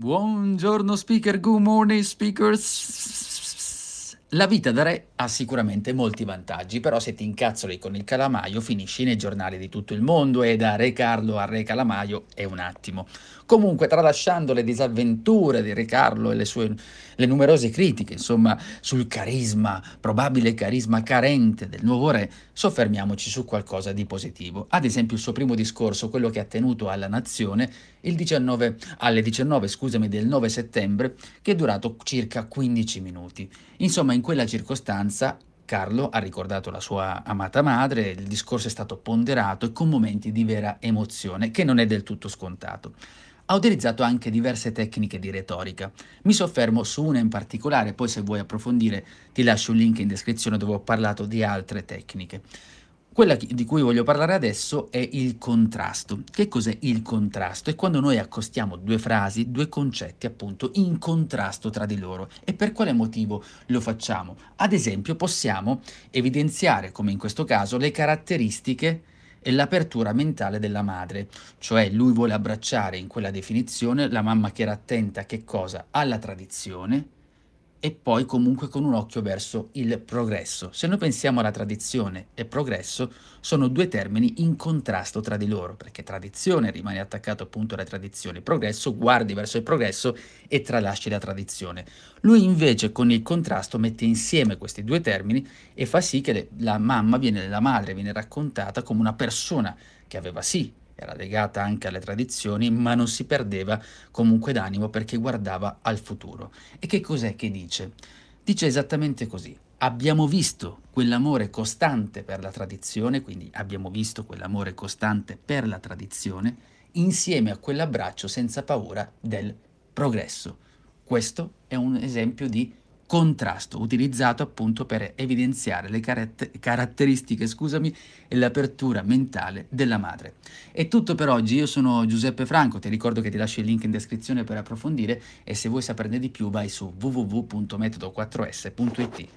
Buongiorno speaker, good morning speakers. La vita da re ha sicuramente molti vantaggi, però se ti incazzoli con il calamaio finisci nei giornali di tutto il mondo e da Re Carlo a Re Calamaio è un attimo. Comunque, tralasciando le disavventure di Re Carlo e le sue le numerose critiche, insomma, sul carisma, probabile carisma carente del nuovo re, soffermiamoci su qualcosa di positivo. Ad esempio il suo primo discorso, quello che ha tenuto alla nazione il 19, alle 19 scusami, del 9 settembre, che è durato circa 15 minuti. Insomma, in quella circostanza Carlo ha ricordato la sua amata madre, il discorso è stato ponderato e con momenti di vera emozione, che non è del tutto scontato. Ha utilizzato anche diverse tecniche di retorica. Mi soffermo su una in particolare, poi se vuoi approfondire ti lascio un link in descrizione dove ho parlato di altre tecniche. Quella di cui voglio parlare adesso è il contrasto. Che cos'è il contrasto? È quando noi accostiamo due frasi, due concetti appunto in contrasto tra di loro. E per quale motivo lo facciamo? Ad esempio possiamo evidenziare, come in questo caso, le caratteristiche e l'apertura mentale della madre, cioè lui vuole abbracciare in quella definizione la mamma che era attenta a che cosa? Alla tradizione, e poi comunque con un occhio verso il progresso. Se noi pensiamo alla tradizione e progresso, sono due termini in contrasto tra di loro, perché tradizione rimane attaccato appunto alle tradizioni, progresso guardi verso il progresso e tralasci la tradizione. Lui invece con il contrasto mette insieme questi due termini e fa sì che la mamma viene, la madre viene raccontata come una persona che aveva sì era legata anche alle tradizioni, ma non si perdeva comunque d'animo perché guardava al futuro. E che cos'è che dice? Dice esattamente così. Abbiamo visto quell'amore costante per la tradizione, quindi abbiamo visto quell'amore costante per la tradizione, insieme a quell'abbraccio senza paura del progresso. Questo è un esempio di contrasto, utilizzato appunto per evidenziare le caratter- caratteristiche scusami, e l'apertura mentale della madre. È tutto per oggi, io sono Giuseppe Franco, ti ricordo che ti lascio il link in descrizione per approfondire e se vuoi saperne di più vai su www.metodo4s.it.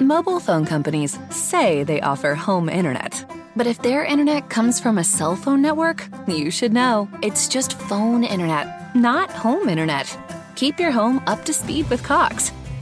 Mobile phone companies say they offer home internet. But if their internet comes from a cell phone network, you should know. It's just phone internet, not home internet. Keep your home up to speed with Cox.